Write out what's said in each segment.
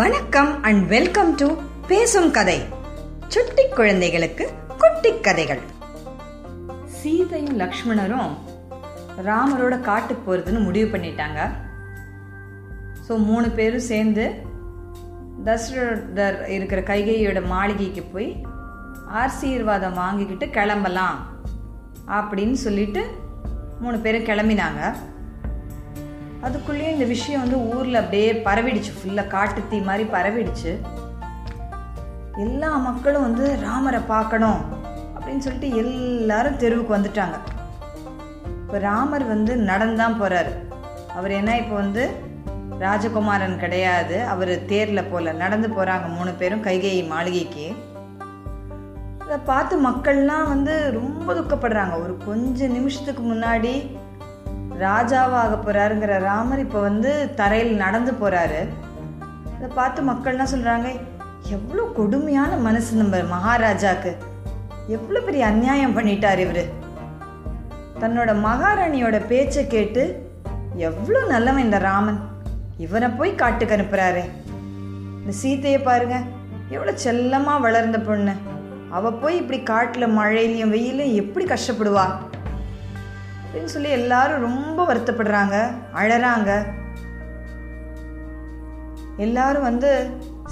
வணக்கம் and welcome to பேசும் கதை. சுட்டி குழந்தைகளுக்கு குட்டி கதைகள். சீதையும் லக்ஷ்மணரும் ராமரோட காட்டுக்கு போறதுன்னு முடிவு பண்ணிட்டாங்க. ஸோ மூணு பேரும் சேர்ந்து தசரதர் இருக்கிற கைகையோட மாளிகைக்கு போய் ஆசீர்வாதம் வாங்கிக்கிட்டு கிளம்பலாம் அப்படின்னு சொல்லிட்டு மூணு பேரும் கிளம்பினாங்க. அதுக்குள்ளேயும் இந்த விஷயம் வந்து ஊரில் அப்படியே பரவிடுச்சு. ஃபுல்லாக காட்டு தீ மாதிரி பரவிடுச்சு. எல்லா மக்களும் வந்து ராமரை பார்க்கணும் அப்படின்னு சொல்லிட்டு எல்லாரும் தெருவுக்கு வந்துட்டாங்க. இப்போ ராமர் வந்து நடந்தான் போகிறாரு அவர் என்ன இப்போ வந்து ராஜகுமாரன் கிடையாது. அவர் தேரில் போல நடந்து போகிறாங்க மூணு பேரும் கைகை மாளிகைக்கு. அதை பார்த்து மக்கள்லாம் வந்து ரொம்ப துக்கப்படுறாங்க. ஒரு கொஞ்ச நிமிஷத்துக்கு முன்னாடி ராஜாவாக போகிறாருங்கிற ராமர் இப்போ வந்து தரையில் நடந்து போகிறாரு அதை பார்த்து மக்கள்லாம் சொல்கிறாங்க எவ்வளோ கொடுமையான மனசு நம்ம மகாராஜாக்கு. எவ்வளோ பெரிய அநியாயம் பண்ணிட்டார் இவர். தன்னோட மகாராணியோட பேச்சை கேட்டு எவ்வளோ நல்லவன் இந்த ராமன். இவனை போய் காட்டுக்கு அனுப்புகிறாரு இந்த சீத்தையை பாருங்க. எவ்வளோ செல்லமாக வளர்ந்த பொண்ணு. அவ போய் இப்படி காட்டில் மழையிலையும் வெயிலையும் எப்படி கஷ்டப்படுவா? அப்படின்னு சொல்லி எல்லாரும் ரொம்ப வருத்தப்படுறாங்க அழறாங்க. எல்லாரும் வந்து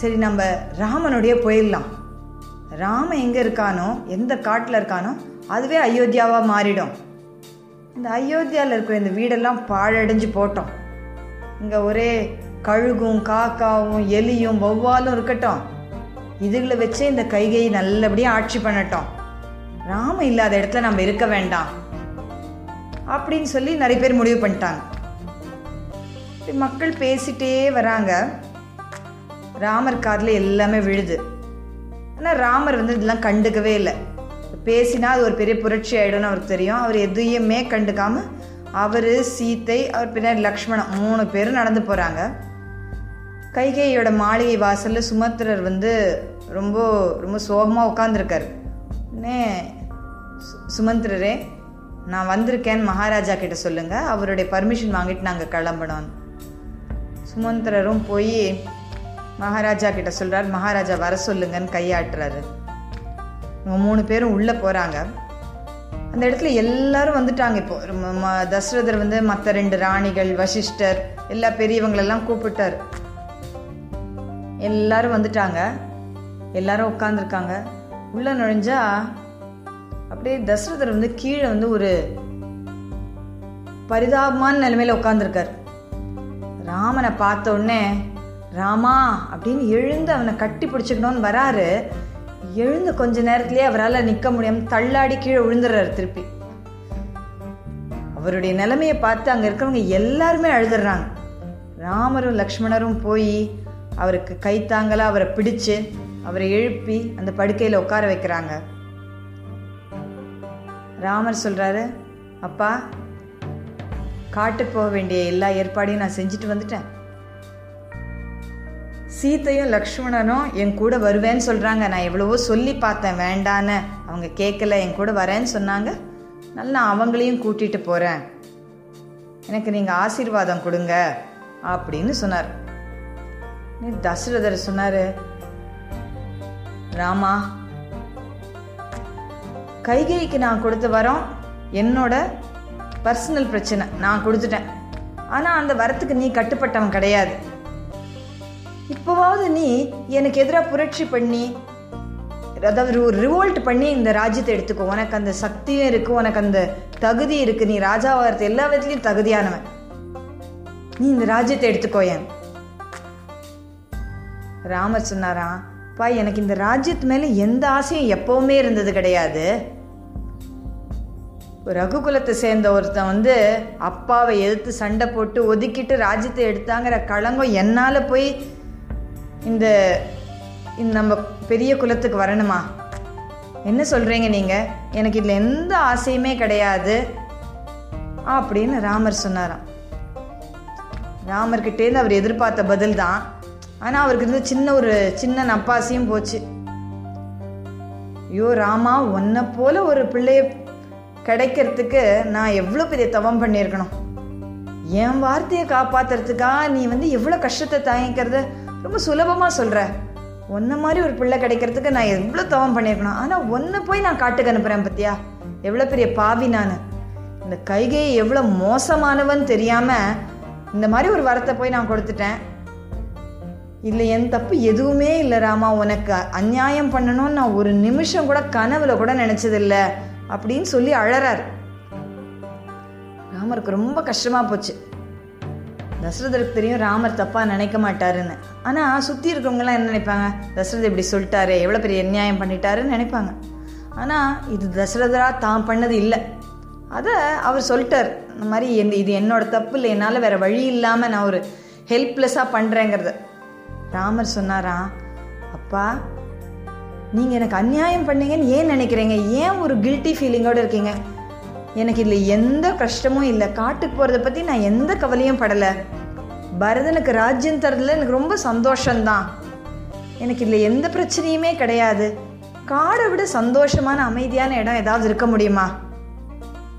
சரி நம்ம ராமனுடைய போயிடலாம். ராம எங்கே இருக்கானோ எந்த காட்டில் இருக்கானோ அதுவே அயோத்தியாவாக மாறிடும். இந்த அயோத்தியாவில் இருக்கிற இந்த வீடெல்லாம் பாழடைஞ்சு போட்டோம். இங்கே ஒரே கழுகும் காக்காவும் எலியும் வௌவாலும் இருக்கட்டும். இதுகளை வச்சே இந்த கைகையை நல்லபடியாக ஆட்சி பண்ணட்டும். ராம இல்லாத இடத்துல நம்ம இருக்க வேண்டாம். அப்படின்னு சொல்லி நிறைய பேர் முடிவு பண்ணிட்டாங்க. மக்கள் பேசிட்டே வராங்க. ராமர் காதில் எல்லாமே விழுது. ஆனால் ராமர் வந்து இதெல்லாம் கண்டுக்கவே இல்லை. பேசினா அது ஒரு பெரிய புரட்சி ஆகிடும்னு அவருக்கு தெரியும். அவர் எதையுமே கண்டுக்காம அவர் சீத்தை அவர் பின்னாடி லக்ஷ்மணன் மூணு பேரும் நடந்து போகிறாங்க கைகையோட மாளிகை வாசலில் சுமத்திரர் வந்து ரொம்ப ரொம்ப சோகமாக உட்காந்துருக்காரு சுமந்திரரே நான் வந்திருக்கேன்னு மகாராஜா கிட்ட சொல்லுங்க. அவருடைய பர்மிஷன் வாங்கிட்டு நாங்கள் கிளம்பணும். சுமந்திரரும் போய் மகாராஜா கிட்ட சொல்றார் மகாராஜா வர சொல்லுங்கன்னு கையாட்டுறாரு. இவங்க மூணு பேரும் உள்ளே போகிறாங்க அந்த இடத்துல எல்லாரும் வந்துட்டாங்க இப்போ. தசரதர் வந்து மற்ற ரெண்டு ராணிகள் வசிஷ்டர் எல்லா பெரியவங்களெல்லாம் கூப்பிட்டார். எல்லாரும் வந்துட்டாங்க. எல்லாரும் உட்காந்துருக்காங்க உள்ளே நுழைஞ்சா அப்படியே தசரதர் வந்து கீழே வந்து ஒரு பரிதாபமான நிலைமையில உட்காந்துருக்கார் ராமனை பார்த்த உடனே ராமா அப்படின்னு எழுந்து அவனை கட்டி பிடிச்சிக்கணும்னு வராரு. எழுந்து கொஞ்ச நேரத்திலேயே அவரால் நிற்க முடியாம தள்ளாடி கீழே விழுந்துடுறாரு திருப்பி. அவருடைய நிலைமையை பார்த்து அங்கே இருக்கிறவங்க எல்லாருமே அழுதுடுறாங்க ராமரும் லக்ஷ்மணரும் போய் அவருக்கு கைத்தாங்கலாக அவரை பிடிச்சு அவரை எழுப்பி அந்த படுக்கையில் உட்கார வைக்கிறாங்க. ராமர் சொல்கிறாரு அப்பா காட்டுக்கு போக வேண்டிய எல்லா ஏற்பாடையும் நான் செஞ்சுட்டு வந்துட்டேன். சீத்தையும் லக்ஷ்மணனும் என் கூட வருவேன்னு சொல்கிறாங்க நான் எவ்வளவோ சொல்லி பார்த்தேன். வேண்டான்னு அவங்க கேட்கல என் கூட வரேன்னு சொன்னாங்க. நல்லா அவங்களையும் கூட்டிட்டு போகிறேன் எனக்கு நீங்கள் ஆசீர்வாதம் கொடுங்க அப்படின்னு சொன்னார். தசரதர் சொன்னார் ராமா கைகைக்கு நான் கொடுத்த வரோம் என்னோட பர்சனல் பிரச்சனை. நான் கொடுத்துட்டேன். ஆனால் அந்த வரத்துக்கு நீ கட்டுப்பட்டவன் கிடையாது. இப்போவாவது நீ எனக்கு எதிராக புரட்சி பண்ணி அதாவது ஒரு ரிவோல்ட் பண்ணி இந்த ராஜ்யத்தை எடுத்துக்கோ. உனக்கு அந்த சக்தியும் இருக்கு உனக்கு அந்த தகுதி இருக்கு. நீ ராஜாவாகிறது எல்லா விதத்துலையும் தகுதியானவன். நீ இந்த ராஜ்யத்தை எடுத்துக்கோ ஏன்? ராமர் சொன்னாராம் பா எனக்கு இந்த ராஜ்யத்து மேலே எந்த ஆசையும் எப்பவுமே இருந்தது கிடையாது. ரகுகுலத்தை சேர்ந்த ஒருத்தன் வந்து அப்பாவை எதிர்த்து சண்டை போட்டு ஒதுக்கிட்டு ராஜ்யத்தை எடுத்தாங்கிற களங்கம் என்னால் போய் இந்த நம்ம பெரிய குலத்துக்கு வரணுமா? என்ன சொல்கிறீங்க நீங்கள் எனக்கு இதில் எந்த ஆசையுமே கிடையாது அப்படின்னு ராமர் சொன்னாராம். ராமர்கிட்டேருந்து அவர் எதிர்பார்த்த பதில் தான் ஆனால் அவருக்கு இருந்த சின்ன ஒரு சின்ன நப்பாசியும் போச்சு. ஐயோ ராமா உன்னை போல ஒரு பிள்ளைய கிடைக்கிறதுக்கு நான் எவ்வளோ பெரிய தவம் பண்ணியிருக்கணும்? என் வார்த்தையை காப்பாத்துறதுக்காக நீ வந்து எவ்வளோ கஷ்டத்தை தாங்கிக்கிறத ரொம்ப சுலபமாக சொல்கிற ஒன்றை மாதிரி ஒரு பிள்ளை கிடைக்கிறதுக்கு நான் எவ்வளோ தவம் பண்ணியிருக்கணும்? ஆனால் ஒன்றை போய் நான் காட்டுக்கு அனுப்புகிறேன் பத்தியா? எவ்வளோ பெரிய பாவி நான். இந்த கைகையை எவ்வளோ மோசமானவன் தெரியாமல் இந்த மாதிரி ஒரு வரத்தை போய் நான் கொடுத்துட்டேன். இல்லை என் தப்பு எதுவுமே இல்லை ராமா. உனக்கு அநியாயம் பண்ணணும்னு நான் ஒரு நிமிஷம் கூட கனவுல கூட நினச்சதில்ல. அப்படின்னு சொல்லி அழறாரு. ராமருக்கு ரொம்ப கஷ்டமா போச்சு. தசரதருக்கு தெரியும் ராமர் தப்பா நினைக்க மாட்டாருன்னு. ஆனா சுத்தி இருக்கவங்கலாம் என்ன நினைப்பாங்க? தசரதர் இப்படி சொல்லிட்டாரு எவ்வளவு பெரிய அநியாயம் பண்ணிட்டாருன்னு நினைப்பாங்க. ஆனா இது தசரதரா தான் பண்ணது இல்லை. அதை அவர் சொல்லிட்டார். இந்த மாதிரி எந்த- இது என்னோட தப்பு இல்லை என்னால் வேற வழி இல்லாமல் நான் ஒரு ஹெல்ப்லெஸ்ஸாக பண்ணுறேங்கிறத ராமர் சொன்னாரா அப்பா நீங்கள் எனக்கு அநியாயம் பண்ணீங்கன்னு ஏன் நினைக்கிறீங்க? ஏன் ஒரு கில்ட்டி ஃபீலிங்கோடு இருக்கீங்க? எனக்கு இதில் எந்த கஷ்டமும் இல்லை. காட்டுக்கு போகிறத பற்றி நான் எந்த கவலையும் படலை. பரதனுக்கு ராஜ்யம் தரதுல எனக்கு ரொம்ப சந்தோஷம்தான். எனக்கு இதில் எந்த பிரச்சனையுமே கிடையாது. காடை விட சந்தோஷமான அமைதியான இடம் ஏதாவது இருக்க முடியுமா?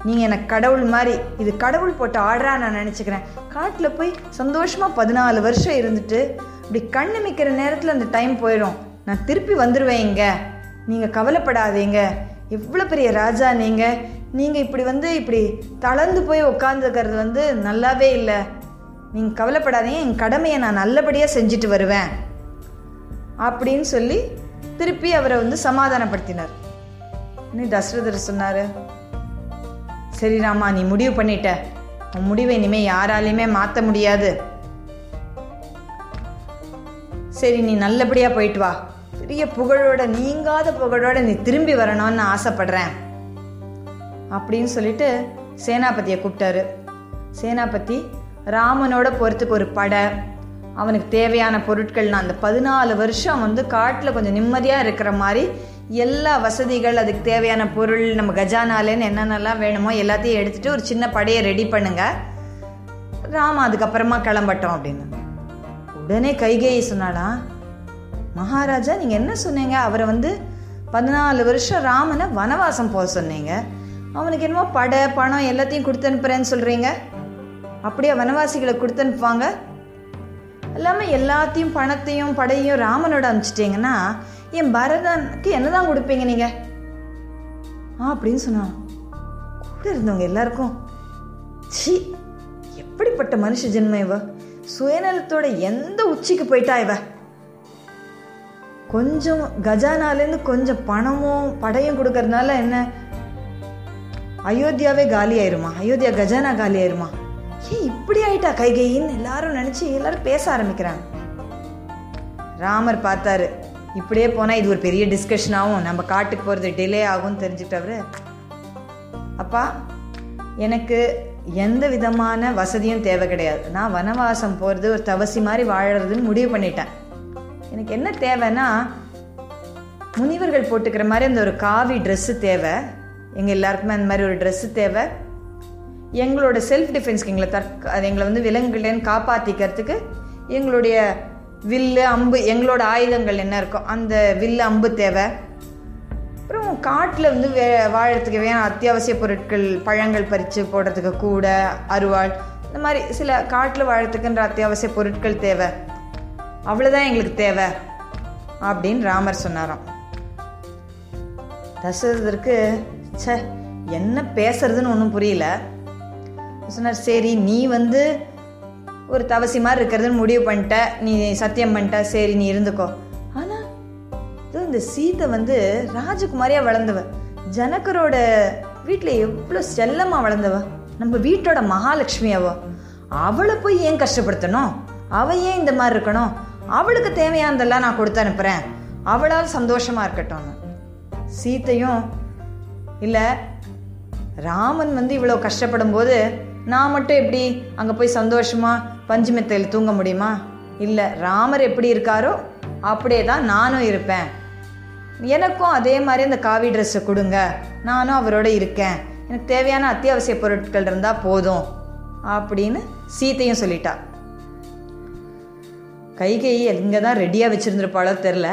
நீங்கள் எனக்கு கடவுள் மாதிரி இது கடவுள் போட்ட ஆர்டரா நான் நினச்சிக்கிறேன். காட்டில் போய் சந்தோஷமாக பதினாலு வருஷம் இருந்துட்டு இப்படி கண்ணு மிக்கிற நேரத்தில் அந்த டைம் போயிடும். நான் திருப்பி வந்துடுவேன் நீங்கள் கவலைப்படாதீங்க. எவ்வளோ பெரிய ராஜா நீங்கள் நீங்கள் இப்படி வந்து இப்படி தளர்ந்து போய் உட்காந்துக்கிறது வந்து நல்லாவே இல்லை. நீங்கள் கவலைப்படாதீங்க. என் கடமையை நான் நல்லபடியாக செஞ்சுட்டு வருவேன். அப்படின்னு சொல்லி திருப்பி அவரை வந்து சமாதானப்படுத்தினார். நீ தசரதர் சொன்னார்? சரி ராமா நீ முடிவு பண்ணிட்ட. உன் முடிவை இனிமேல் யாராலையுமே மாற்ற முடியாது. சரி நீ நல்லபடியாக போயிட்டு வா. பெரிய புகழோட நீங்காத புகழோட நீ திரும்பி வரணும்னு ஆசைப்படுறேன். அப்படின்னு சொல்லிட்டு சேனாபதியை கூப்பிட்டாரு. சேனாபதி ராமனோட போகிறதுக்கு ஒரு படை அவனுக்கு தேவையான பொருட்கள்னா அந்த பதினாலு வருஷம் வந்து காட்டில் கொஞ்சம் நிம்மதியாக இருக்கிற மாதிரி எல்லா வசதிகள் அதுக்கு தேவையான பொருள் நம்ம கஜானாலேன்னு என்னென்னலாம் வேணுமோ எல்லாத்தையும் எடுத்துட்டு ஒரு சின்ன படையை ரெடி பண்ணுங்க. ராம அதுக்கப்புறமா கிளம்பட்டோம் அப்படின்னு. உடனே கைகேயி சொன்னாலாம் மகாராஜா நீங்கள் என்ன சொன்னீங்க? அவரை வந்து பதினாலு வருஷம் ராமனை வனவாசம் போக சொன்னீங்க. அவனுக்கு என்னமோ படை பணம் எல்லாத்தையும் கொடுத்து அனுப்புறேன்னு சொல்கிறீங்க அப்படியே வனவாசிகளை கொடுத்து அனுப்புவாங்க. எல்லாமே எல்லாத்தையும் பணத்தையும் படையும் ராமனோட அனுப்பிச்சிட்டிங்கன்னா என் பரதனுக்கு என்னதான் கொடுப்பீங்க நீங்கள் ஆ அப்படின்னு சொன்னான். கூட இருந்தவங்க எல்லாருக்கும் சி எப்படிப்பட்ட மனுஷ ஜென்ம இவ? சுயநலத்தோட எந்த உச்சிக்கு போயிட்டா இவ? கொஞ்சம் கஜானாலேருந்து கொஞ்சம் பணமும் படையும் கொடுக்கறதுனால என்ன? அயோத்தியாவே காலி ஆயிருமா அயோத்தியா கஜானா காலி ஆயிருமா ஏன் இப்படி ஆயிட்டா கைகையின்னு எல்லாரும் நினைச்சு எல்லாரும் பேச ஆரம்பிக்கிறாங்க. ராமர் பார்த்தாரு. இப்படியே போனா இது ஒரு பெரிய டிஸ்கஷன் ஆகும். நம்ம காட்டுக்கு போறது டிலே ஆகும்னு தெரிஞ்சுக்கிட்டவர் அப்பா எனக்கு எந்த விதமான வசதியும் தேவை கிடையாது. நான் வனவாசம் போகிறது ஒரு தவசி மாதிரி வாழறதுன்னு முடிவு பண்ணிட்டேன். எனக்கு என்ன தேவைன்னா முனிவர்கள் போட்டுக்கிற மாதிரி அந்த ஒரு காவி ட்ரெஸ்ஸு தேவை. எங்கள் எல்லாருக்குமே அந்த மாதிரி ஒரு ட்ரெஸ்ஸு தேவை. எங்களோட செல்ஃப் டிஃபென்ஸ்க்கு எங்களை தற்க அது எங்களை வந்து விலங்குகளேன்னு காப்பாற்றிக்கிறதுக்கு எங்களுடைய வில்லு அம்பு எங்களோட ஆயுதங்கள் என்ன இருக்கோ அந்த வில்லு அம்பு தேவை. அப்புறம் காட்டில் வந்து வே வாழறதுக்கு வேணும் அத்தியாவசிய பொருட்கள் பழங்கள் பறித்து போடுறதுக்கு கூட அருவாள் இந்த மாதிரி சில காட்டில் வாழறதுக்குன்ற அத்தியாவசிய பொருட்கள் தேவை. அவ்வளோதான் எங்களுக்கு தேவை அப்படின்னு ராமர் சொன்னாராம். தசரதருக்கு ச்சே என்ன பேசுறதுன்னு ஒன்றும் புரியல. சொன்னார் சரி நீ வந்து ஒரு தவசி மாதிரி இருக்கிறதுன்னு முடிவு பண்ணிட்ட. நீ சத்தியம் பண்ணிட்ட. சரி நீ இருந்துக்கோ. ஆனால் இந்த சீதை வந்து ராஜகுமாரியாக வளர்ந்தவ. ஜனகரோட வீட்டில் எவ்வளோ செல்லமாக வளர்ந்தவ. நம்ம வீட்டோட மகாலட்சுமி அவ அவளை போய் ஏன் கஷ்டப்படுத்தணும்? அவ ஏன் இந்த மாதிரி இருக்கணும்? அவளுக்கு தேவையானதெல்லாம் நான் கொடுத்து அனுப்புகிறேன் அவளால் சந்தோஷமா இருக்கட்டும்னு. சீத்தையும் இல்லை ராமன் வந்து இவ்வளோ கஷ்டப்படும் போது நான் மட்டும் எப்படி அங்கே போய் சந்தோஷமா பஞ்சு மெத்தையில் தூங்க முடியுமா? இல்லை ராமர் எப்படி இருக்காரோ அப்படியே தான் நானும் இருப்பேன். எனக்கும் அதே மாதிரி அந்த காவி ட்ரெஸ்ஸை கொடுங்க. நானும் அவரோட இருக்கேன். எனக்கு தேவையான அத்தியாவசிய பொருட்கள் இருந்தால் போதும். அப்படின்னு சீத்தையும் சொல்லிட்டா. கைகை எங்கே தான் ரெடியாக வச்சுருந்துருப்பாளோ தெரில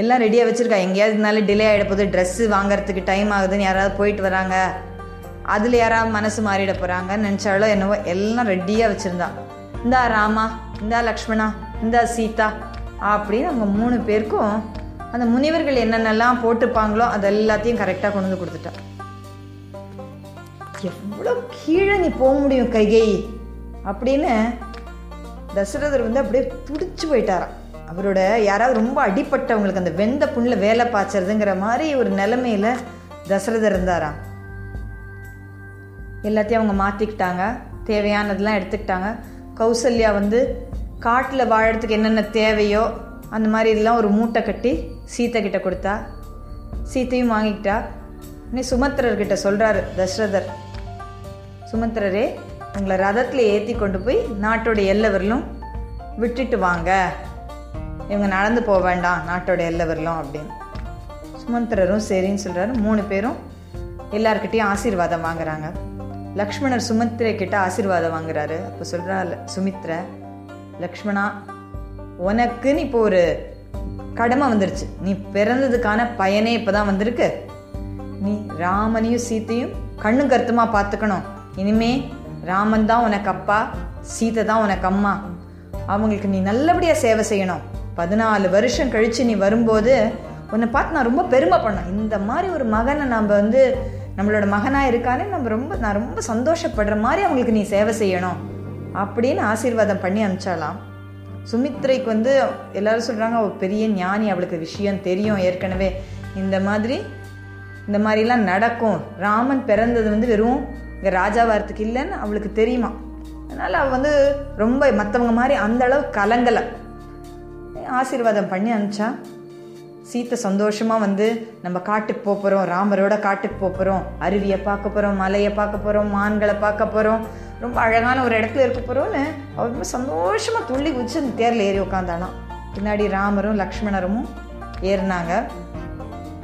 எல்லாம் ரெடியாக வச்சுருக்கா. எங்கேயாவது இருந்தாலும் டிலே ஆகிட போகுது ட்ரெஸ்ஸு வாங்குறதுக்கு டைம் ஆகுதுன்னு யாராவது போயிட்டு வராங்க. அதில் யாராவது மனசு மாறிட போகிறாங்கன்னு நினச்சாலோ என்னவோ எல்லாம் ரெடியாக வச்சுருந்தா. இந்தா ராமா இந்தா லக்ஷ்மணா இந்தா சீதா அப்படின்னு அவங்க மூணு பேருக்கும் அந்த முனிவர்கள் என்னென்னலாம் போட்டுப்பாங்களோ அது எல்லாத்தையும் கரெக்டாக கொண்டு வந்து கொடுத்துட்டா. எவ்வளோ கீழே நீ போக முடியும் கைகை அப்படின்னு தசரதர் வந்து அப்படியே துடிச்சு போயிட்டாராம். அவரோட யாராவது ரொம்ப அடிப்பட்டவங்களுக்கு அந்த வெந்த புண்ணில் வேலை பாய்ச்சறதுங்கிற மாதிரி ஒரு நிலமையில் தசரதர் இருந்தாராம். எல்லாத்தையும் அவங்க மாற்றிக்கிட்டாங்க தேவையானதெல்லாம் எடுத்துக்கிட்டாங்க. கௌசல்யா வந்து காட்டில் வாழறதுக்கு என்னென்ன தேவையோ அந்த மாதிரி இதெல்லாம் ஒரு மூட்டை கட்டி சீத்தை கிட்ட கொடுத்தா. சீத்தையும் வாங்கிக்கிட்டா. நீ சுமத்திரர்கிட்ட சொல்கிறாரு தசரதர். சுமத்திரரே உங்களை ரதத்தில் ஏற்றி கொண்டு போய் நாட்டோட எல்லை வரலும் விட்டுட்டு வாங்க. இவங்க நடந்து போக வேண்டாம் நாட்டோட எல்லை வரலும் அப்படின்னு. சுமந்திரரும் சரின்னு சொல்கிறாரு மூணு பேரும் எல்லார்கிட்டையும் ஆசீர்வாதம் வாங்குறாங்க. லக்ஷ்மணர் சுமித்ரை கிட்ட ஆசீர்வாதம் வாங்குறாரு. அப்போ சொல்கிறா சுமித்ர லக்ஷ்மணா உனக்குன்னு இப்போ ஒரு கடமை வந்துருச்சு. நீ பிறந்ததுக்கான பயனே இப்போ தான் வந்திருக்கு. நீ ராமனையும் சீத்தையும் கண்ணு கருத்துமாக பார்த்துக்கணும். இனிமே ராமன் தான் உனக்கு அப்பா சீதை தான் உனக்கு அம்மா. அவங்களுக்கு நீ நல்லபடியாக சேவை செய்யணும். பதினாலு வருஷம் கழித்து நீ வரும்போது உன்னை பார்த்து நான் ரொம்ப பெருமை பண்ணேன். இந்த மாதிரி ஒரு மகனை நம்ம வந்து நம்மளோட மகனாக இருக்கானே நம்ம ரொம்ப நான் ரொம்ப சந்தோஷப்படுற மாதிரி அவங்களுக்கு நீ சேவை செய்யணும் அப்படின்னு ஆசீர்வாதம் பண்ணி அனுப்பிச்சாலாம். சுமித்ரைக்கு வந்து எல்லாரும் சொல்கிறாங்க அவள் பெரிய ஞானி அவளுக்கு விஷயம் தெரியும் ஏற்கனவே. இந்த மாதிரி இந்த மாதிரிலாம் நடக்கும். ராமன் பிறந்தது வந்து வெறும் இங்கே ராஜாவாரத்துக்கு இல்லைன்னு அவளுக்கு தெரியுமா? அதனால் அவள் வந்து ரொம்ப மற்றவங்க மாதிரி அந்த அளவு கலங்கலை. ஆசீர்வாதம் பண்ணி அனுப்பிச்சா. சீத்தை சந்தோஷமாக வந்து நம்ம காட்டுக்கு போக போகிறோம் ராமரோட காட்டுக்கு போக போகிறோம் அருவியை பார்க்க போகிறோம் மலையை பார்க்க போகிறோம் மான்களை பார்க்க போகிறோம் ரொம்ப அழகான ஒரு இடத்துல இருக்க போகிறோன்னு அவள் ரொம்ப சந்தோஷமாக துள்ளி குதிச்சு அந்த தேரில் ஏறி உட்காந்தாலாம் பின்னாடி ராமரும் லக்ஷ்மணரும் ஏறினாங்க.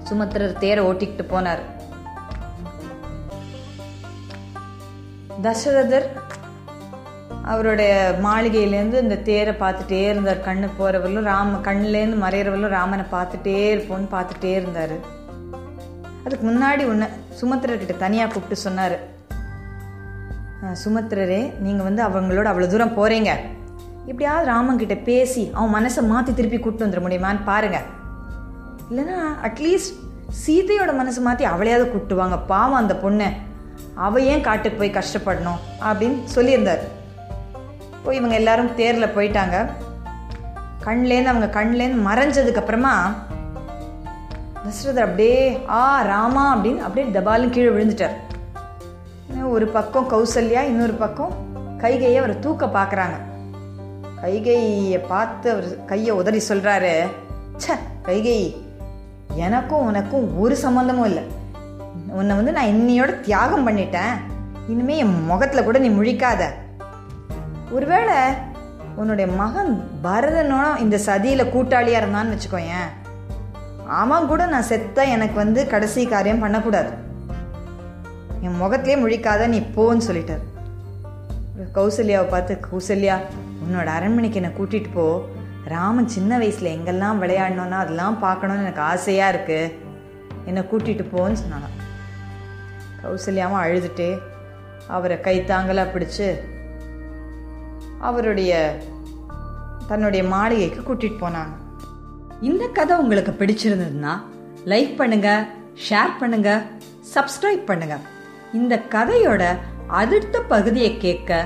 சுமத்திரர் தேரை ஓட்டிக்கிட்டு போனார். தசரதர் அவருடைய மாளிகையிலேருந்து இந்த தேரை பார்த்துட்டே இருந்தார். கண்ணு போகிறவர்களும் ராம கண்ணுலேருந்து மறையிறவர்களும் ராமனை பார்த்துட்டே இருப்போம்னு பார்த்துட்டே இருந்தார். அதுக்கு முன்னாடி ஒன்று சுமத்திரர்கிட்ட தனியாக கூப்பிட்டு சொன்னார். சுமத்திரரே நீங்கள் வந்து அவங்களோட அவ்வளோ தூரம் போகிறீங்க இப்படியாவது ராமன்கிட்ட பேசி அவன் மனசை மாற்றி திருப்பி கூப்பிட்டு வந்துட முடியுமான்னு பாருங்கள் இல்லைன்னா அட்லீஸ்ட் சீதையோட மனசை மாற்றி அவளையாவது கூப்பிட்டுவாங்க பாவம் அந்த பொண்ணு. அவ ஏன் காட்டுக்கு போய் கஷ்டப்படணும் அப்படின்னு சொல்லியிருந்தார். போய் இவங்க எல்லாரும் தேரில் போயிட்டாங்க. கண்லேருந்து அவங்க கண்லேருந்து மறைஞ்சதுக்கு அப்புறமா தசரதர் அப்படியே ஆ ராமா அப்படின்னு அப்படியே தபாலும் கீழே விழுந்துட்டார். ஒரு பக்கம் கௌசல்யா இன்னொரு பக்கம் கைகையை அவர் தூக்க பார்க்குறாங்க. கைகையை பார்த்து அவர் கையை உதறி சொல்கிறாரு ச கைகை எனக்கும் உனக்கும் ஒரு சம்மந்தமும் இல்லை. உன்னை வந்து நான் இன்னையோட தியாகம் பண்ணிட்டேன். இனிமே என் முகத்தில் கூட நீ முழிக்காத. ஒருவேளை உன்னுடைய மகன் பரதனோட இந்த சதியில் கூட்டாளியாக இருந்தான்னு வச்சுக்கோயேன் அவன் கூட நான் செத்த எனக்கு வந்து கடைசி காரியம் பண்ணக்கூடாது. என் முகத்திலே முழிக்காத நீ போன்னு சொல்லிட்டார். கௌசல்யாவை பார்த்து கௌசல்யா உன்னோட அரண்மனைக்கு என்னை கூட்டிகிட்டு போ. ராமன் சின்ன வயசில் எங்கெல்லாம் விளையாடணும்னா அதெல்லாம் பார்க்கணுன்னு எனக்கு ஆசையாக இருக்குது என்னை கூட்டிகிட்டு போன்னு சொன்னாங்க கௌசல்யாவும் அழுதுட்டு அவரை கைத்தாங்கலாக பிடிச்சு அவருடைய தன்னுடைய மாளிகைக்கு கூட்டிகிட்டு போனாங்க. இந்த கதை உங்களுக்கு பிடிச்சிருந்ததுன்னா லைக் பண்ணுங்க ஷேர் பண்ணுங்க சப்ஸ்கிரைப் பண்ணுங்க. இந்த கதையோட அடுத்த பகுதியை கேட்க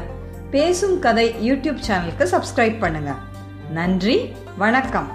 பேசும் கதை யூடியூப் சேனலுக்கு சப்ஸ்கிரைப் பண்ணுங்க. நன்றி வணக்கம்.